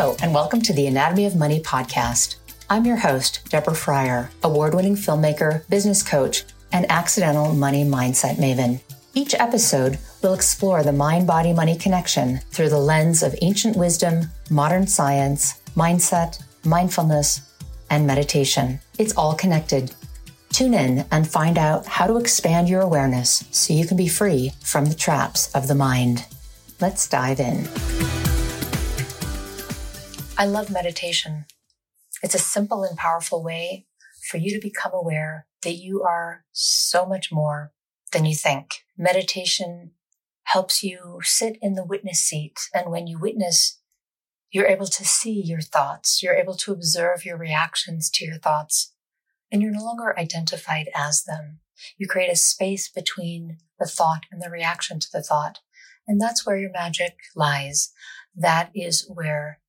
Hello, and welcome to the Anatomy of Money podcast. I'm your host, Deborah Fryer, award winning filmmaker, business coach, and accidental money mindset maven. Each episode will explore the mind body money connection through the lens of ancient wisdom, modern science, mindset, mindfulness, and meditation. It's all connected. Tune in and find out how to expand your awareness so you can be free from the traps of the mind. Let's dive in. I love meditation. It's a simple and powerful way for you to become aware that you are so much more than you think. Meditation helps you sit in the witness seat. And when you witness, you're able to see your thoughts. You're able to observe your reactions to your thoughts and you're no longer identified as them. You create a space between the thought and the reaction to the thought. And that's where your magic lies. That is where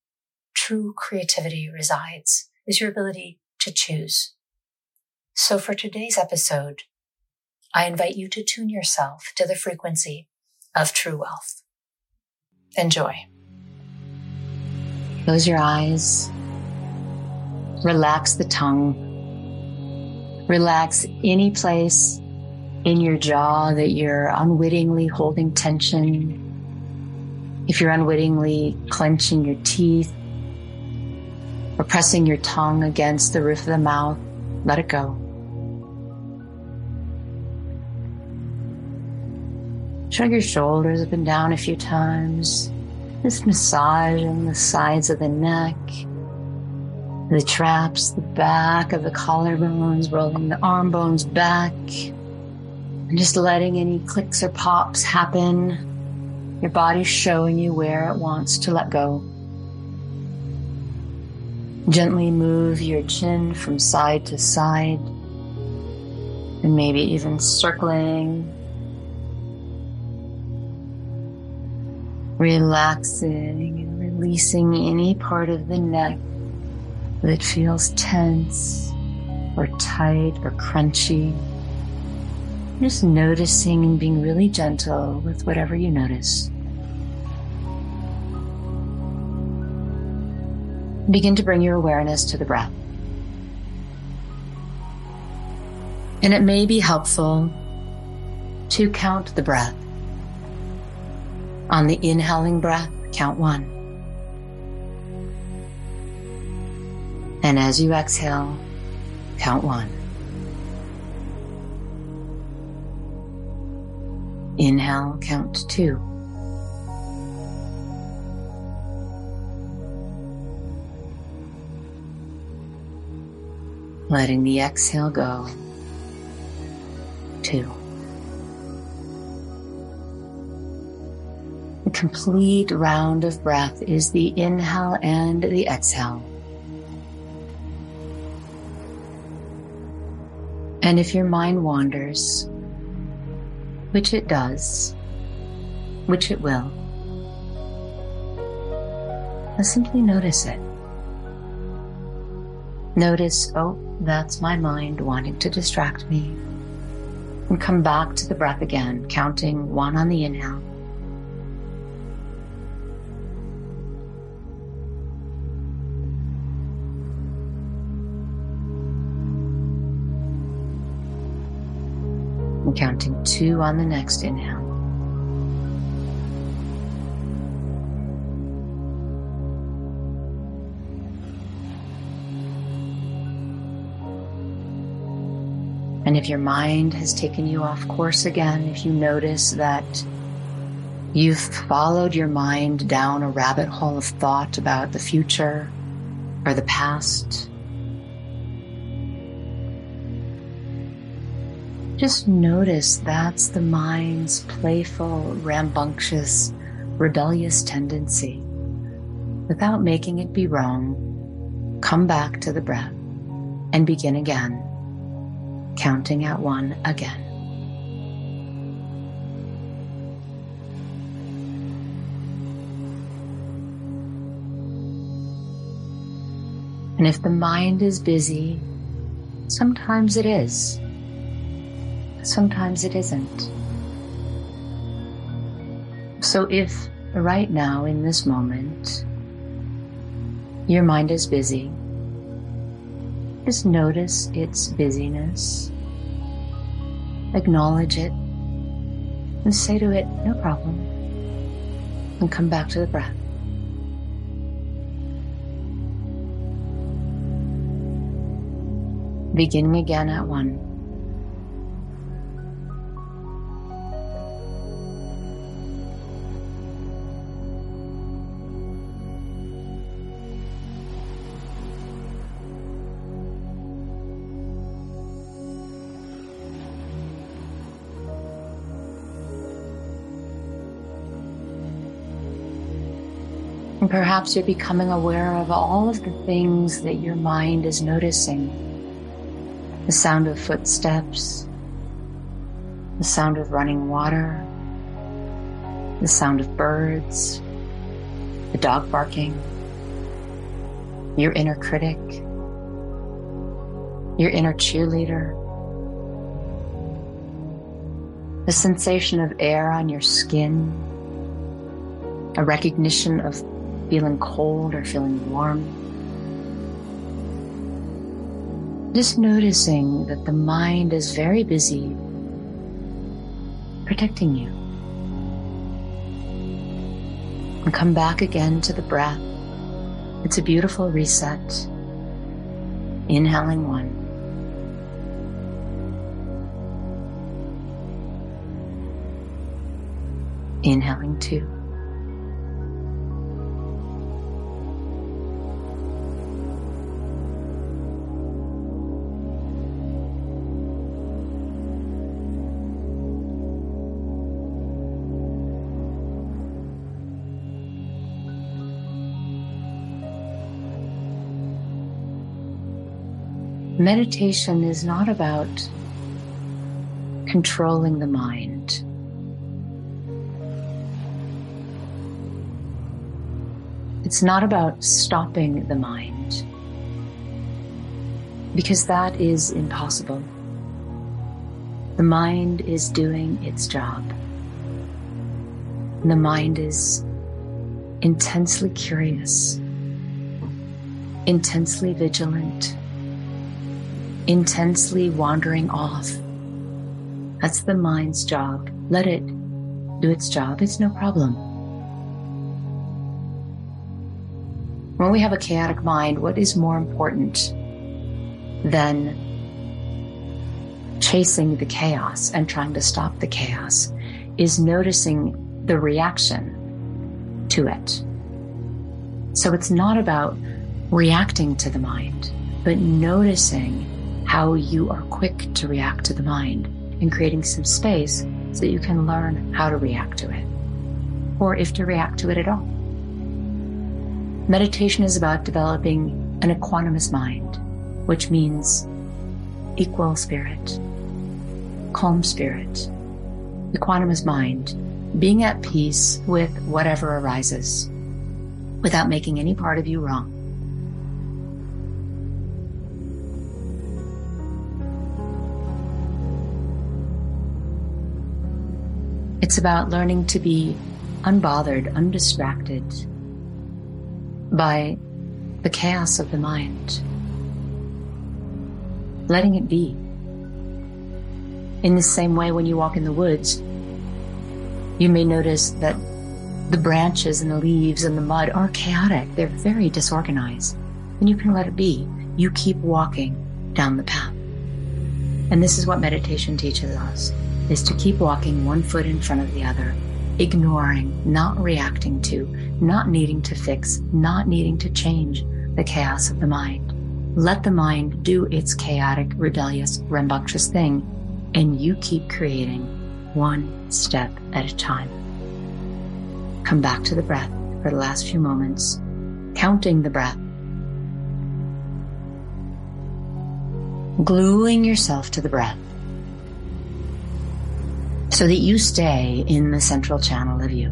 true creativity resides, is your ability to choose. So for today's episode, I invite you to tune yourself to the frequency of true wealth. Enjoy. Close your eyes. Relax the tongue. Relax any place in your jaw that you're unwittingly holding tension. If you're unwittingly clenching your teeth, or pressing your tongue against the roof of the mouth, let it go. Shrug your shoulders up and down a few times. Just massaging the sides of the neck, the traps, the back of the collarbones, rolling the arm bones back, and just letting any clicks or pops happen. Your body's showing you where it wants to let go. Gently move your chin from side to side and maybe even circling. Relaxing and releasing any part of the neck that feels tense or tight or crunchy. Just noticing and being really gentle with whatever you notice. Begin to bring your awareness to the breath. And it may be helpful to count the breath. On the inhaling breath, count one. And as you exhale, count one. Inhale, count two. Letting the exhale go. Two. A complete round of breath is the inhale and the exhale. And if your mind wanders, which it does, which it will, simply notice it. Notice, oh, that's my mind wanting to distract me. And come back to the breath again, counting one on the inhale. And counting two on the next inhale. And if your mind has taken you off course again, if you notice that you've followed your mind down a rabbit hole of thought about the future or the past, just notice that's the mind's playful, rambunctious, rebellious tendency. Without making it be wrong, come back to the breath and begin again counting at one again. And if the mind is busy, sometimes it is, sometimes it isn't. So if right now in this moment Your mind is busy. Just notice its busyness. Acknowledge it and say to it, no problem. And come back to the breath. Beginning again at one. Perhaps you're becoming aware of all of the things that your mind is noticing. The sound of footsteps, the sound of running water, the sound of birds, the dog barking, your inner critic, your inner cheerleader, the sensation of air on your skin, a recognition of feeling cold or feeling warm. Just noticing that the mind is very busy protecting you. And come back again to the breath. It's a beautiful reset. Inhaling one. Inhaling two. Meditation is not about controlling the mind. It's not about stopping the mind, because that is impossible. The mind is doing its job. the mind is intensely curious, intensely vigilant, intensely wandering off. That's the mind's job. Let it do its job. It's no problem. When we have a chaotic mind, what is more important than chasing the chaos and trying to stop the chaos is noticing the reaction to it. So it's not about reacting to the mind, but noticing how you are quick to react to the mind and creating some space so that you can learn how to react to it or if to react to it at all. Meditation is about developing an equanimous mind, which means equal spirit, calm spirit, equanimous mind, being at peace with whatever arises without making any part of you wrong. It's about learning to be unbothered, undistracted by the chaos of the mind. Letting it be. In the same way, when you walk in the woods, you may notice that the branches and the leaves and the mud are chaotic. They're very disorganized. And you can let it be. You keep walking down the path. And this is what meditation teaches us is to keep walking one foot in front of the other, ignoring, not reacting to, not needing to fix, not needing to change the chaos of the mind. Let the mind do its chaotic, rebellious, rambunctious thing, and you keep creating one step at a time. Come back to the breath for the last few moments, counting the breath, gluing yourself to the breath so that you stay in the central channel of you.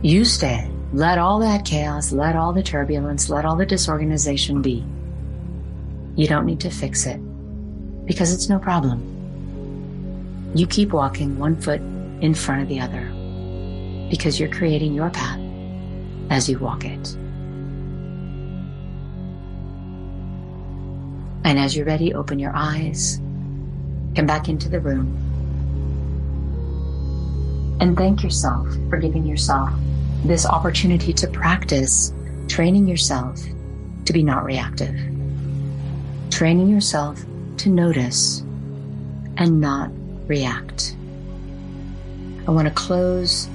You stay. Let all that chaos, let all the turbulence, let all the disorganization be. You don't need to fix it because it's no problem. You keep walking one foot in front of the other because you're creating your path as you walk it. And as you're ready, open your eyes, come back into the room, and thank yourself for giving yourself this opportunity to practice training yourself to be not reactive, training yourself to notice and not react. I want to close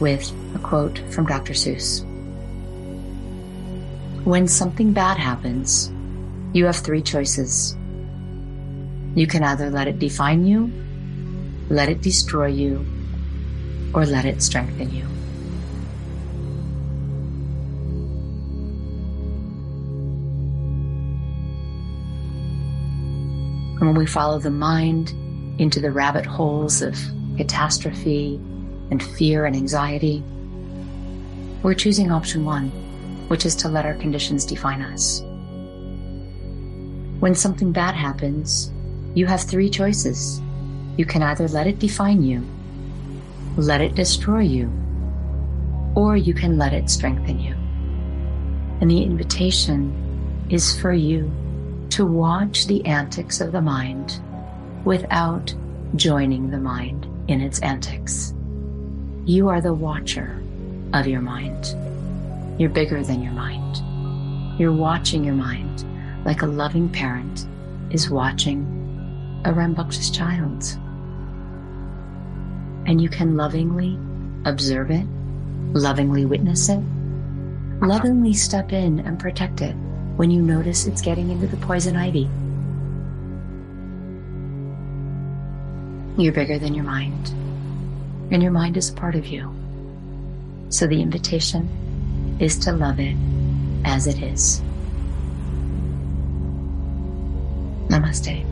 with a quote from Dr. Seuss. When something bad happens, you have three choices. You can either let it define you, let it destroy you, or let it strengthen you. And when we follow the mind into the rabbit holes of catastrophe and fear and anxiety, we're choosing option one, which is to let our conditions define us. When something bad happens, you have three choices. You can either let it define you, let it destroy you, or you can let it strengthen you. And the invitation is for you to watch the antics of the mind without joining the mind in its antics. You are the watcher of your mind. You're bigger than your mind. You're watching your mind like a loving parent is watching a rambunctious child. And you can lovingly observe it, lovingly witness it, lovingly step in and protect it when you notice it's getting into the poison ivy. You're bigger than your mind, and your mind is a part of you. So the invitation is to love it as it is. Namaste.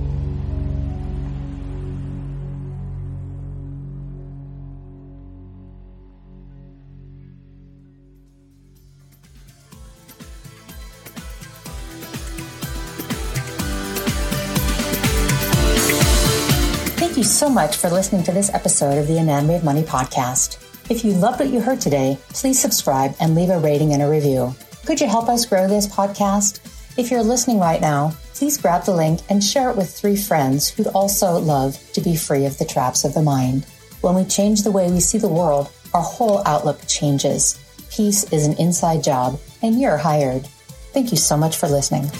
So much for listening to this episode of the Anatomy of Money podcast. If you loved what you heard today, please subscribe and leave a rating and a review. Could you help us grow this podcast? If you're listening right now, please grab the link and share it with three friends who'd also love to be free of the traps of the mind. When we change the way we see the world, our whole outlook changes. Peace is an inside job, and you're hired. Thank you so much for listening.